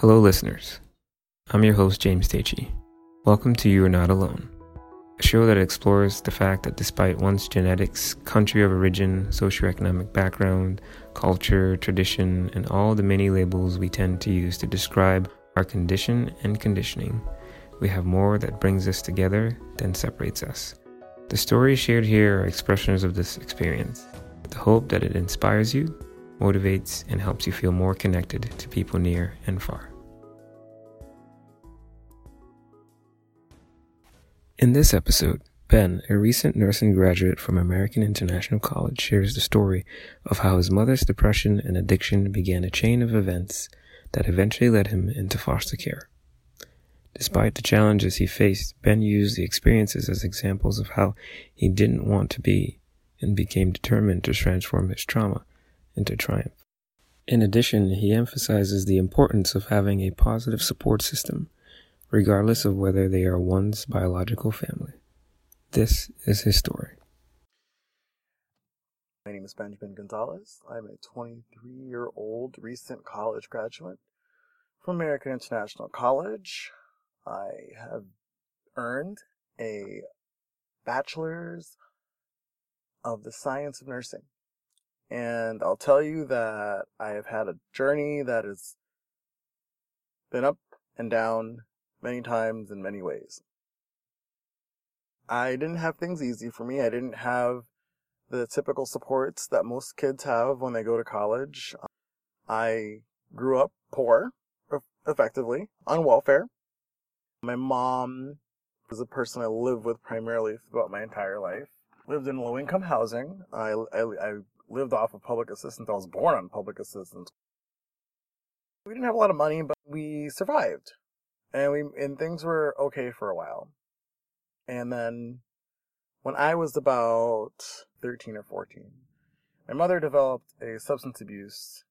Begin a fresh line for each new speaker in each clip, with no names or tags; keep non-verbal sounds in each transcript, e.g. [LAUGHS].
Hello, listeners. I'm your host, James Tacey. Welcome to You Are Not Alone, a show that explores the fact that despite one's genetics, country of origin, socioeconomic background, culture, tradition, and all the many labels we tend to use to describe our condition and conditioning, we have more that brings us together than separates us. The stories shared here are expressions of this experience, the hope that it inspires you, motivates, and helps you feel more connected to people near and far. In this episode, Ben, a recent nursing graduate from American International College, shares the story of how his mother's depression and addiction began a chain of events that eventually led him into foster care. Despite the challenges he faced, Ben used the experiences as examples of how he didn't want to be and became determined to transform his trauma into triumph. In addition, he emphasizes the importance of having a positive support system regardless of whether they are one's biological family. This is his story.
My name is Benjamin Gonzalez. I'm a 23 year old recent college graduate from American International College. I have earned a bachelor's of the science of nursing. And I'll tell you that I have had a journey that has been up and down many times in many ways. I didn't have things easy for me. I didn't have the typical supports that most kids have when they go to college. I grew up poor, effectively, on welfare. My mom was a person I lived with primarily throughout my entire life. Lived in low income housing. I, I, I lived off of public assistance. I was born on public assistance. We didn't have a lot of money, but we survived and we and things were okay for a while. And then when I was about 13 or 14, my mother developed a substance abuse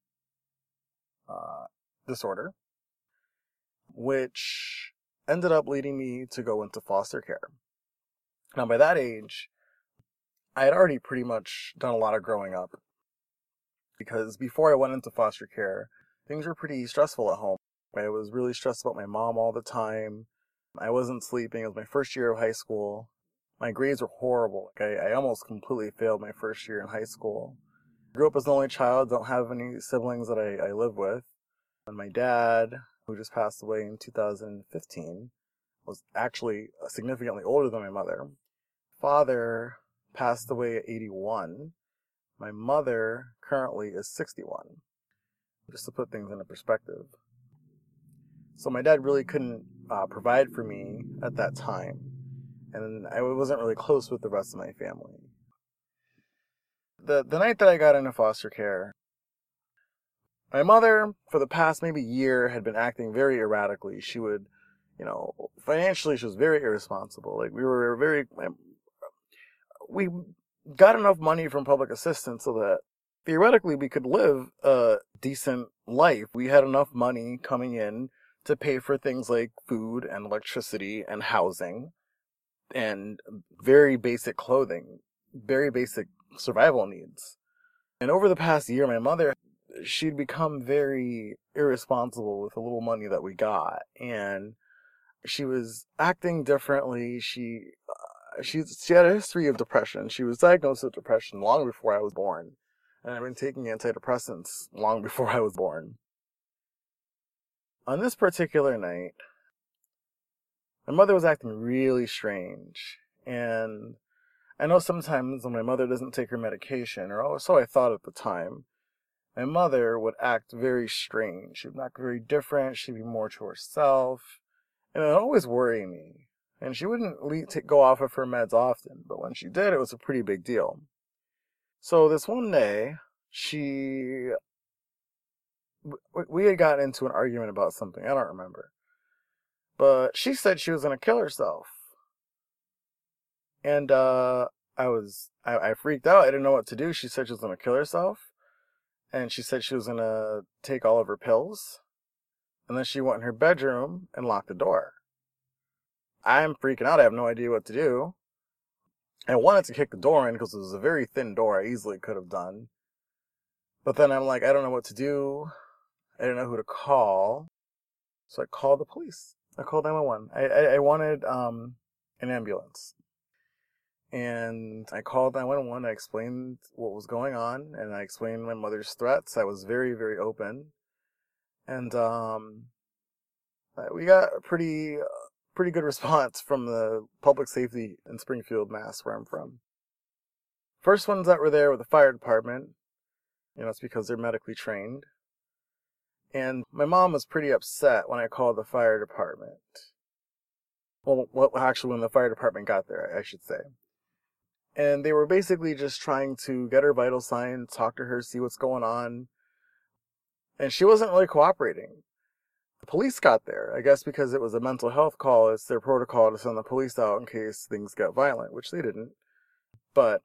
uh, disorder, which ended up leading me to go into foster care. Now, by that age, I had already pretty much done a lot of growing up because before I went into foster care, things were pretty stressful at home. I was really stressed about my mom all the time. I wasn't sleeping. It was my first year of high school. My grades were horrible. I, I almost completely failed my first year in high school. I grew up as an only child, don't have any siblings that I, I live with. And my dad, who just passed away in 2015, was actually significantly older than my mother. Father passed away at 81. My mother currently is 61. Just to put things into perspective. So my dad really couldn't uh, provide for me at that time, and I wasn't really close with the rest of my family. The the night that I got into foster care, my mother, for the past maybe year, had been acting very erratically. She would, you know, financially, she was very irresponsible. Like we were very, we got enough money from public assistance so that theoretically we could live a decent life. We had enough money coming in to pay for things like food and electricity and housing and very basic clothing, very basic survival needs. And over the past year, my mother, she'd become very irresponsible with the little money that we got. And she was acting differently. She, uh, she, had a history of depression. She was diagnosed with depression long before I was born. And I've been taking antidepressants long before I was born on this particular night, my mother was acting really strange. And I know sometimes when my mother doesn't take her medication, or so I thought at the time, my mother would act very strange. She'd act very different. She'd be more to herself. And it always worry me. And she wouldn't to go off of her meds often, but when she did, it was a pretty big deal. So this one day, she we had gotten into an argument about something. I don't remember. But she said she was going to kill herself. And, uh, I was, I, I freaked out. I didn't know what to do. She said she was going to kill herself. And she said she was going to take all of her pills. And then she went in her bedroom and locked the door. I'm freaking out. I have no idea what to do. I wanted to kick the door in because it was a very thin door I easily could have done. But then I'm like, I don't know what to do. I don't know who to call. So I called the police. I called 911. I, I, I wanted um, an ambulance. And I called 911. I explained what was going on and I explained my mother's threats. I was very, very open. And um, we got pretty, pretty good [LAUGHS] response from the public safety in Springfield, Mass, where I'm from. First ones that were there were the fire department. You know, it's because they're medically trained. And my mom was pretty upset when I called the fire department. Well, well, actually, when the fire department got there, I should say. And they were basically just trying to get her vital signs, talk to her, see what's going on. And she wasn't really cooperating. The police got there, I guess because it was a mental health call, it's their protocol to send the police out in case things get violent, which they didn't. But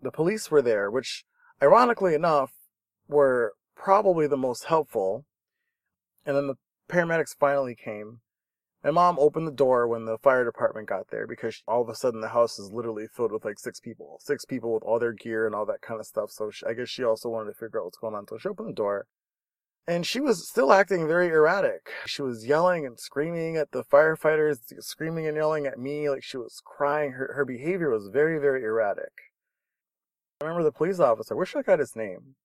the police were there, which, ironically enough, were probably the most helpful. And then the paramedics finally came. My mom opened the door when the fire department got there because all of a sudden the house is literally filled with like six people. Six people with all their gear and all that kind of stuff. So she, I guess she also wanted to figure out what's going on. So she opened the door. And she was still acting very erratic. She was yelling and screaming at the firefighters, screaming and yelling at me like she was crying. Her, her behavior was very, very erratic. I remember the police officer, I wish I got his name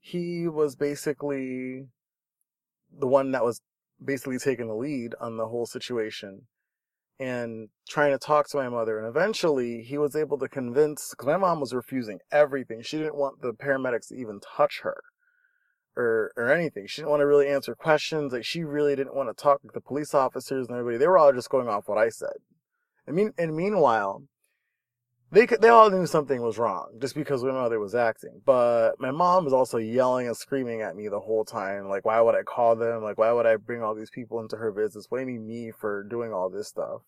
he was basically the one that was basically taking the lead on the whole situation and trying to talk to my mother. And eventually he was able to convince, because my mom was refusing everything. She didn't want the paramedics to even touch her or, or anything. She didn't want to really answer questions. Like she really didn't want to talk to the police officers and everybody. They were all just going off what I said. I mean, and meanwhile, they could, they all knew something was wrong just because my mother was acting. But my mom was also yelling and screaming at me the whole time. Like, why would I call them? Like, why would I bring all these people into her business, blaming me for doing all this stuff?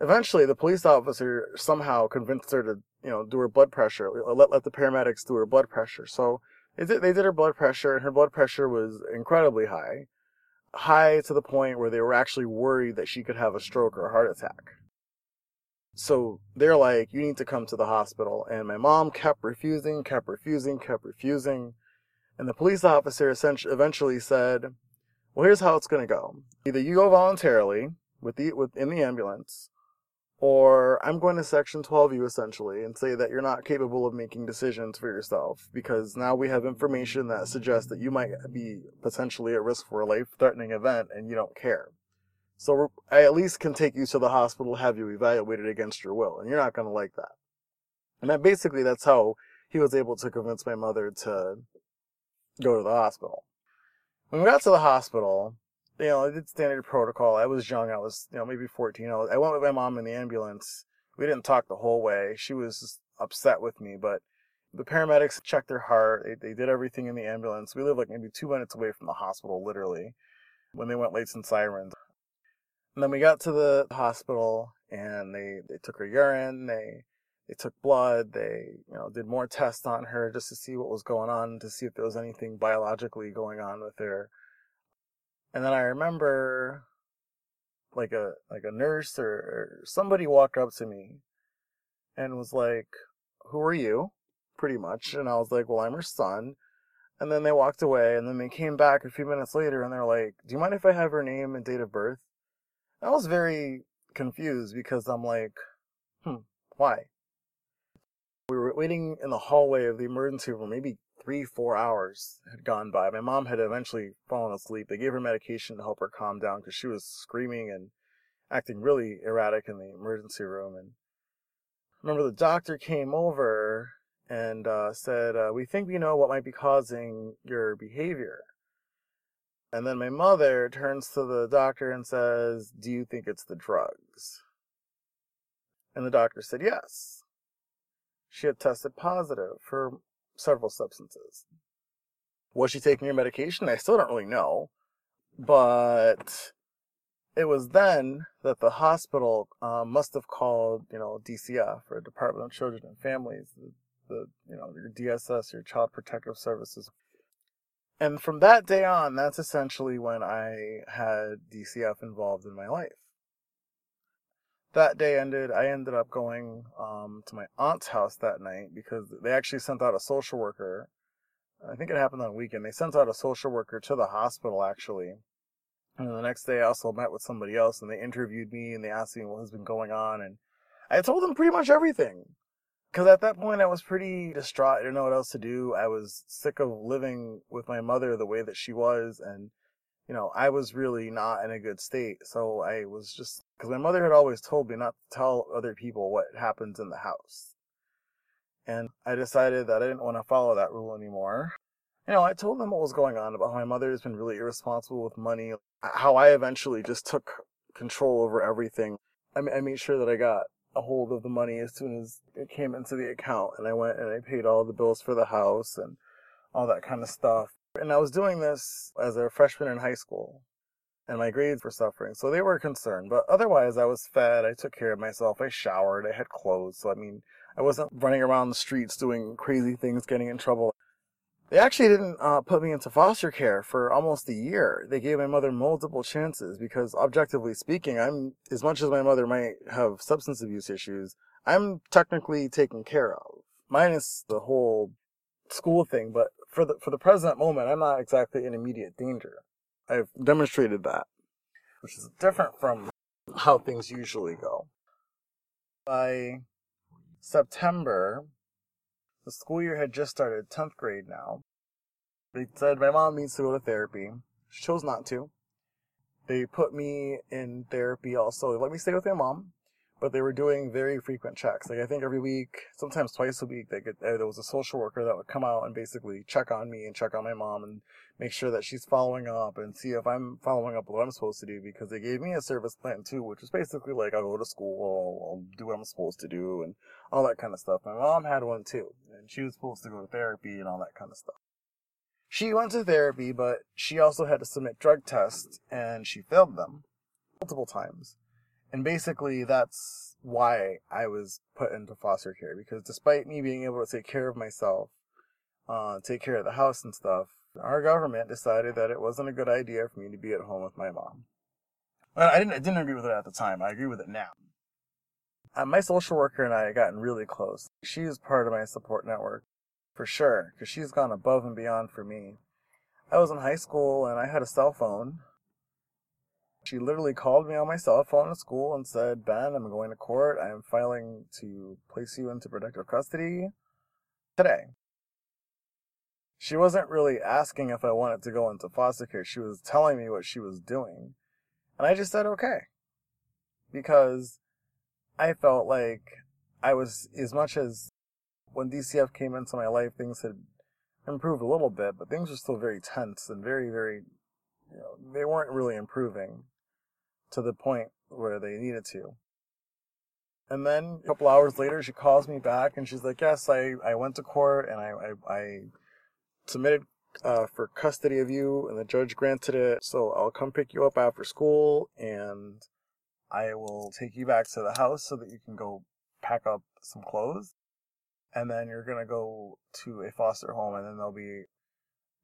Eventually, the police officer somehow convinced her to, you know, do her blood pressure. Let let the paramedics do her blood pressure. So they did, they did her blood pressure, and her blood pressure was incredibly high, high to the point where they were actually worried that she could have a stroke or a heart attack. So they're like, you need to come to the hospital. And my mom kept refusing, kept refusing, kept refusing. And the police officer eventually said, well, here's how it's going to go. Either you go voluntarily with the, with, in the ambulance, or I'm going to section 12 you essentially and say that you're not capable of making decisions for yourself because now we have information that suggests that you might be potentially at risk for a life threatening event and you don't care. So I at least can take you to the hospital, have you evaluated against your will, and you're not going to like that. And that basically that's how he was able to convince my mother to go to the hospital. When we got to the hospital, you know, I did standard protocol. I was young. I was, you know, maybe 14. I, was, I went with my mom in the ambulance. We didn't talk the whole way. She was upset with me, but the paramedics checked her heart. They, they did everything in the ambulance. We lived like maybe two minutes away from the hospital, literally, when they went lights and sirens. And then we got to the hospital and they, they took her urine, they they took blood, they, you know, did more tests on her just to see what was going on, to see if there was anything biologically going on with her. And then I remember like a like a nurse or, or somebody walked up to me and was like, Who are you? Pretty much. And I was like, Well, I'm her son. And then they walked away and then they came back a few minutes later and they're like, Do you mind if I have her name and date of birth? I was very confused because I'm like, hmm, why? We were waiting in the hallway of the emergency room, maybe three, four hours had gone by. My mom had eventually fallen asleep. They gave her medication to help her calm down because she was screaming and acting really erratic in the emergency room. And I remember the doctor came over and uh, said, uh, "We think we know what might be causing your behavior." And then my mother turns to the doctor and says, Do you think it's the drugs? And the doctor said yes. She had tested positive for several substances. Was she taking her medication? I still don't really know. But it was then that the hospital uh, must have called, you know, DCF or Department of Children and Families, the, the you know, your DSS, your Child Protective Services and from that day on, that's essentially when I had DCF involved in my life. That day ended, I ended up going um, to my aunt's house that night because they actually sent out a social worker I think it happened on a weekend. They sent out a social worker to the hospital actually. And the next day I also met with somebody else and they interviewed me and they asked me what has been going on and I told them pretty much everything. Cause at that point I was pretty distraught. I didn't know what else to do. I was sick of living with my mother the way that she was and you know, I was really not in a good state. So I was just, cause my mother had always told me not to tell other people what happens in the house. And I decided that I didn't want to follow that rule anymore. You know, I told them what was going on about how my mother has been really irresponsible with money, how I eventually just took control over everything. I, I made sure that I got a hold of the money as soon as it came into the account and I went and I paid all the bills for the house and all that kind of stuff. And I was doing this as a freshman in high school and my grades were suffering. So they were concerned, but otherwise I was fed. I took care of myself. I showered. I had clothes. So I mean, I wasn't running around the streets doing crazy things, getting in trouble. They actually didn't uh, put me into foster care for almost a year. They gave my mother multiple chances because, objectively speaking, I'm as much as my mother might have substance abuse issues, I'm technically taken care of, minus the whole school thing. But for the for the present moment, I'm not exactly in immediate danger. I've demonstrated that, which is different from how things usually go. By September, the school year had just started, 10th grade now. They said my mom needs to go to therapy. She chose not to. They put me in therapy also. They let me stay with my mom, but they were doing very frequent checks. Like I think every week, sometimes twice a week, they could, uh, there was a social worker that would come out and basically check on me and check on my mom and make sure that she's following up and see if I'm following up what I'm supposed to do because they gave me a service plan too, which is basically like I'll go to school, I'll do what I'm supposed to do and all that kind of stuff. My mom had one too, and she was supposed to go to therapy and all that kind of stuff. She went to therapy, but she also had to submit drug tests and she failed them multiple times. And basically that's why I was put into foster care because despite me being able to take care of myself, uh, take care of the house and stuff, our government decided that it wasn't a good idea for me to be at home with my mom. Well, I didn't, I didn't agree with it at the time. I agree with it now. Uh, my social worker and I had gotten really close. She is part of my support network, for sure, because she's gone above and beyond for me. I was in high school and I had a cell phone. She literally called me on my cell phone at school and said, Ben, I'm going to court. I am filing to place you into protective custody today she wasn't really asking if I wanted to go into foster care. She was telling me what she was doing. And I just said okay. Because I felt like I was, as much as when DCF came into my life, things had improved a little bit, but things were still very tense and very, very, you know, they weren't really improving to the point where they needed to. And then a couple hours later, she calls me back and she's like, yes, I, I went to court and I, I, I submitted uh, for custody of you, and the judge granted it. So I'll come pick you up after school, and I will take you back to the house so that you can go pack up some clothes, and then you're gonna go to a foster home, and then they'll be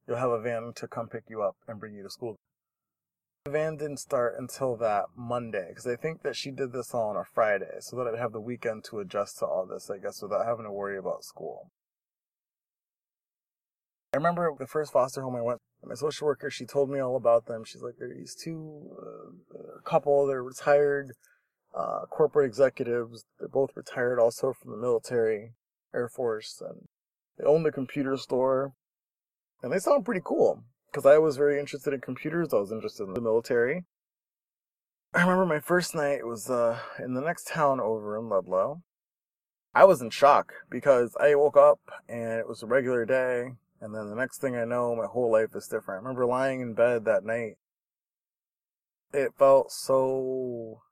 you'll have a van to come pick you up and bring you to school. Van didn't start until that Monday because I think that she did this all on a Friday so that I'd have the weekend to adjust to all this, I guess, without having to worry about school. I remember the first foster home I went. My social worker, she told me all about them. She's like, there are these two uh, couple. They're retired uh, corporate executives. They're both retired, also from the military, Air Force, and they own the computer store. And they sound pretty cool because I was very interested in computers. I was interested in the military. I remember my first night was uh, in the next town over in Ludlow. I was in shock because I woke up and it was a regular day. And then the next thing I know, my whole life is different. I remember lying in bed that night. It felt so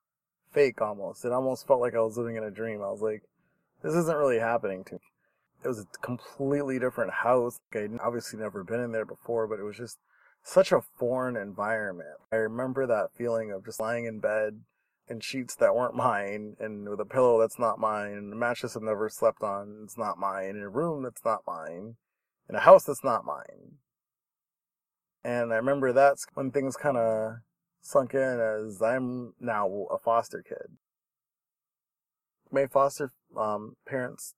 fake almost. It almost felt like I was living in a dream. I was like, this isn't really happening to me. It was a completely different house. I'd obviously never been in there before, but it was just such a foreign environment. I remember that feeling of just lying in bed in sheets that weren't mine and with a pillow that's not mine and a mattress I've never slept on, it's not mine, in a room that's not mine in a house that's not mine. And I remember that's when things kind of sunk in as I'm now a foster kid. My foster um, parents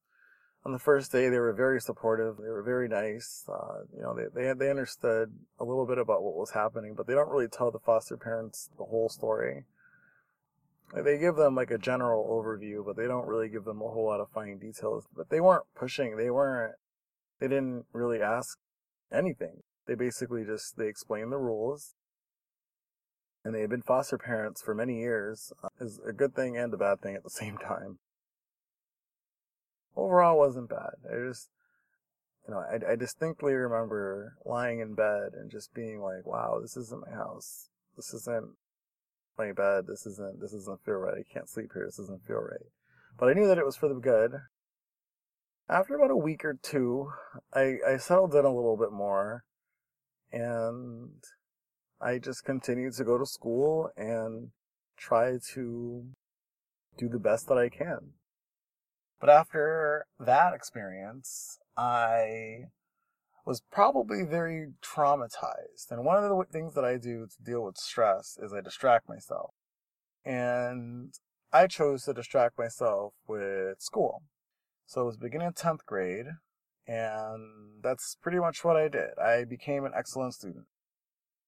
on the first day, they were very supportive. They were very nice. Uh, you know, they, they, they understood a little bit about what was happening, but they don't really tell the foster parents the whole story. They give them like a general overview, but they don't really give them a whole lot of fine details. But they weren't pushing. They weren't, they didn't really ask anything. They basically just, they explained the rules. And they had been foster parents for many years. Uh, is a good thing and a bad thing at the same time overall wasn't bad. I just, you know, I, I distinctly remember lying in bed and just being like, wow, this isn't my house. This isn't my bed. This isn't, this doesn't feel right. I can't sleep here. This doesn't feel right. But I knew that it was for the good. After about a week or two, I, I settled in a little bit more and I just continued to go to school and try to do the best that I can. But after that experience, I was probably very traumatized. And one of the things that I do to deal with stress is I distract myself. And I chose to distract myself with school. So it was beginning of 10th grade, and that's pretty much what I did. I became an excellent student.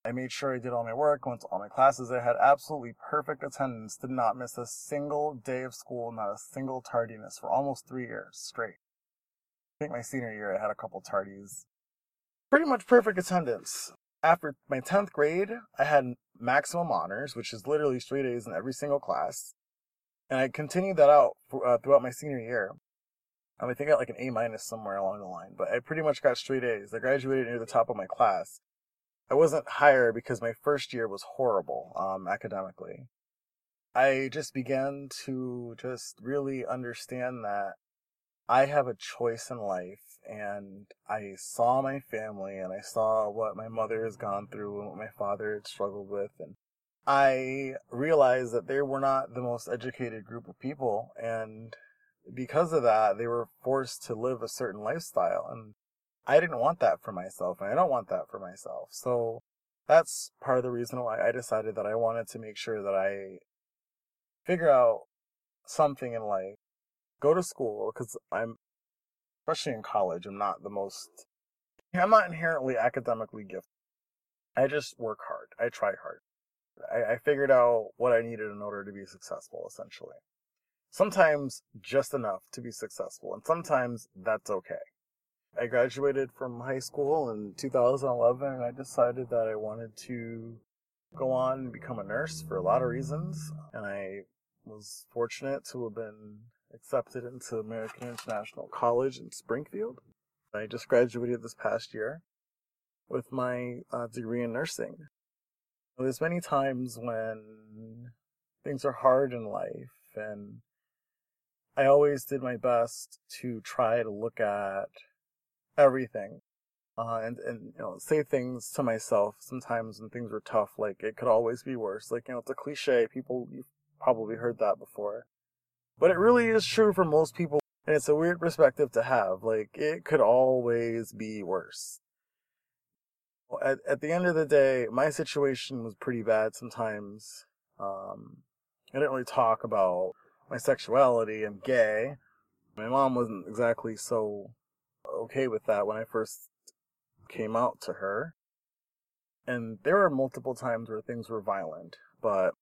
I made sure I did all my work, went to all my classes. I had absolutely perfect attendance, did not miss a single day of school, not a single tardiness for almost three years straight. I think my senior year I had a couple tardies. Pretty much perfect attendance. After my 10th grade, I had maximum honors, which is literally straight A's in every single class. And I continued that out for, uh, throughout my senior year. Um, I think I got like an A minus somewhere along the line, but I pretty much got straight A's. I graduated near the top of my class. I wasn't higher because my first year was horrible um, academically. I just began to just really understand that I have a choice in life and I saw my family and I saw what my mother has gone through and what my father had struggled with and I realized that they were not the most educated group of people and because of that they were forced to live a certain lifestyle and I didn't want that for myself, and I don't want that for myself. So that's part of the reason why I decided that I wanted to make sure that I figure out something in life, go to school, because I'm, especially in college, I'm not the most, I'm not inherently academically gifted. I just work hard. I try hard. I, I figured out what I needed in order to be successful, essentially. Sometimes just enough to be successful, and sometimes that's okay. I graduated from high school in 2011 and I decided that I wanted to go on and become a nurse for a lot of reasons. And I was fortunate to have been accepted into American International College in Springfield. I just graduated this past year with my uh, degree in nursing. There's many times when things are hard in life and I always did my best to try to look at everything. Uh, and, and, you know, say things to myself sometimes when things were tough, like, it could always be worse. Like, you know, it's a cliche. People, you've probably heard that before. But it really is true for most people, and it's a weird perspective to have. Like, it could always be worse. At, at the end of the day, my situation was pretty bad sometimes. Um, I didn't really talk about my sexuality. I'm gay. My mom wasn't exactly so okay with that when I first came out to her. And there were multiple times where things were violent, but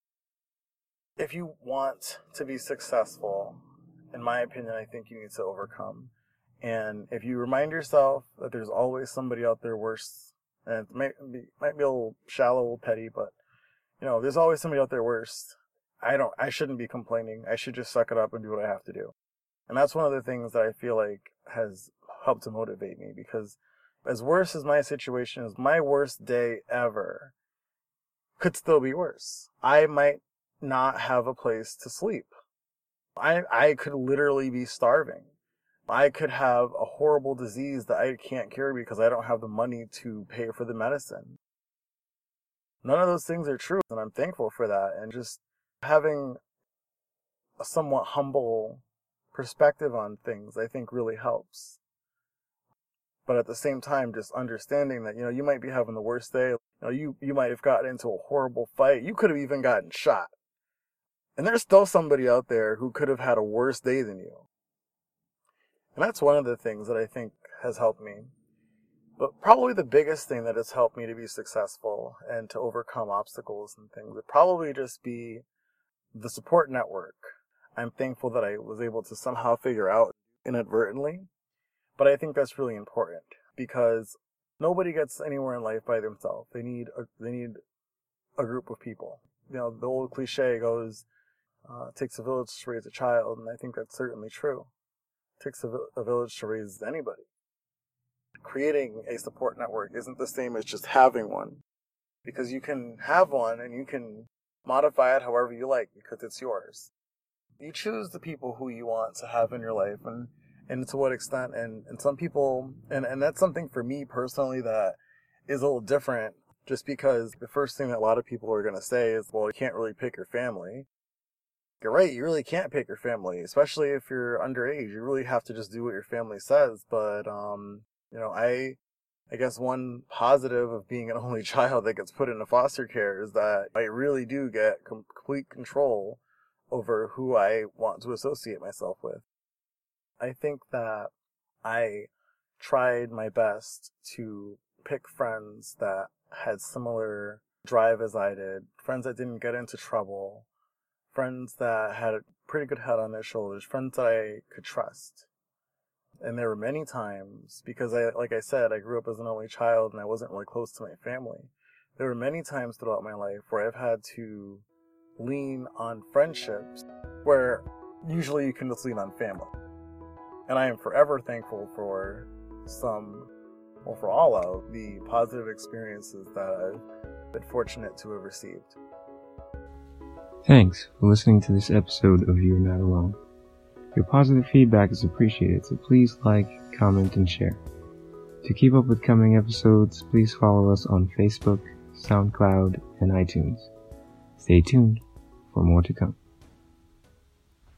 if you want to be successful, in my opinion, I think you need to overcome. And if you remind yourself that there's always somebody out there worse, and it might be, might be a little shallow, a little petty, but you know, there's always somebody out there worse. I don't, I shouldn't be complaining. I should just suck it up and do what I have to do. And that's one of the things that I feel like has help to motivate me because as worse as my situation is, my worst day ever could still be worse. I might not have a place to sleep. I, I could literally be starving. I could have a horrible disease that I can't cure because I don't have the money to pay for the medicine. None of those things are true, and I'm thankful for that. And just having a somewhat humble perspective on things, I think really helps but at the same time just understanding that you know you might be having the worst day you know you you might have gotten into a horrible fight you could have even gotten shot and there's still somebody out there who could have had a worse day than you And that's one of the things that I think has helped me. But probably the biggest thing that has helped me to be successful and to overcome obstacles and things would probably just be the support network. I'm thankful that I was able to somehow figure out inadvertently. But I think that's really important because nobody gets anywhere in life by themselves. They need a, they need a group of people. You know, the old cliche goes, uh, it takes a village to raise a child, and I think that's certainly true. It takes a, a village to raise anybody. Creating a support network isn't the same as just having one, because you can have one and you can modify it however you like because it's yours. You choose the people who you want to have in your life and, and to what extent. And, and some people, and, and that's something for me personally that is a little different just because the first thing that a lot of people are going to say is, well, you can't really pick your family. You're right, you really can't pick your family, especially if you're underage. You really have to just do what your family says. But, um, you know, I, I guess one positive of being an [LAUGHS] only child that gets put into foster care is that I really do get complete control over who I want to associate myself with. I think that I tried my best to pick friends that had similar drive as I did, friends that didn't get into trouble, friends that had a pretty good head on their shoulders, friends that I could trust. And there were many times, because I, like I said, I grew up as an only child and I wasn't really close to my family. There were many times throughout my life where I've had to lean on friendships where usually you can just lean on family. And I am forever thankful for some, well, for all of the positive experiences that I've been fortunate to have received.
Thanks for listening to this episode of You're Not Alone. Your positive feedback is appreciated, so please like, comment, and share. To keep up with coming episodes, please follow us on Facebook, SoundCloud, and iTunes. Stay tuned for more to come.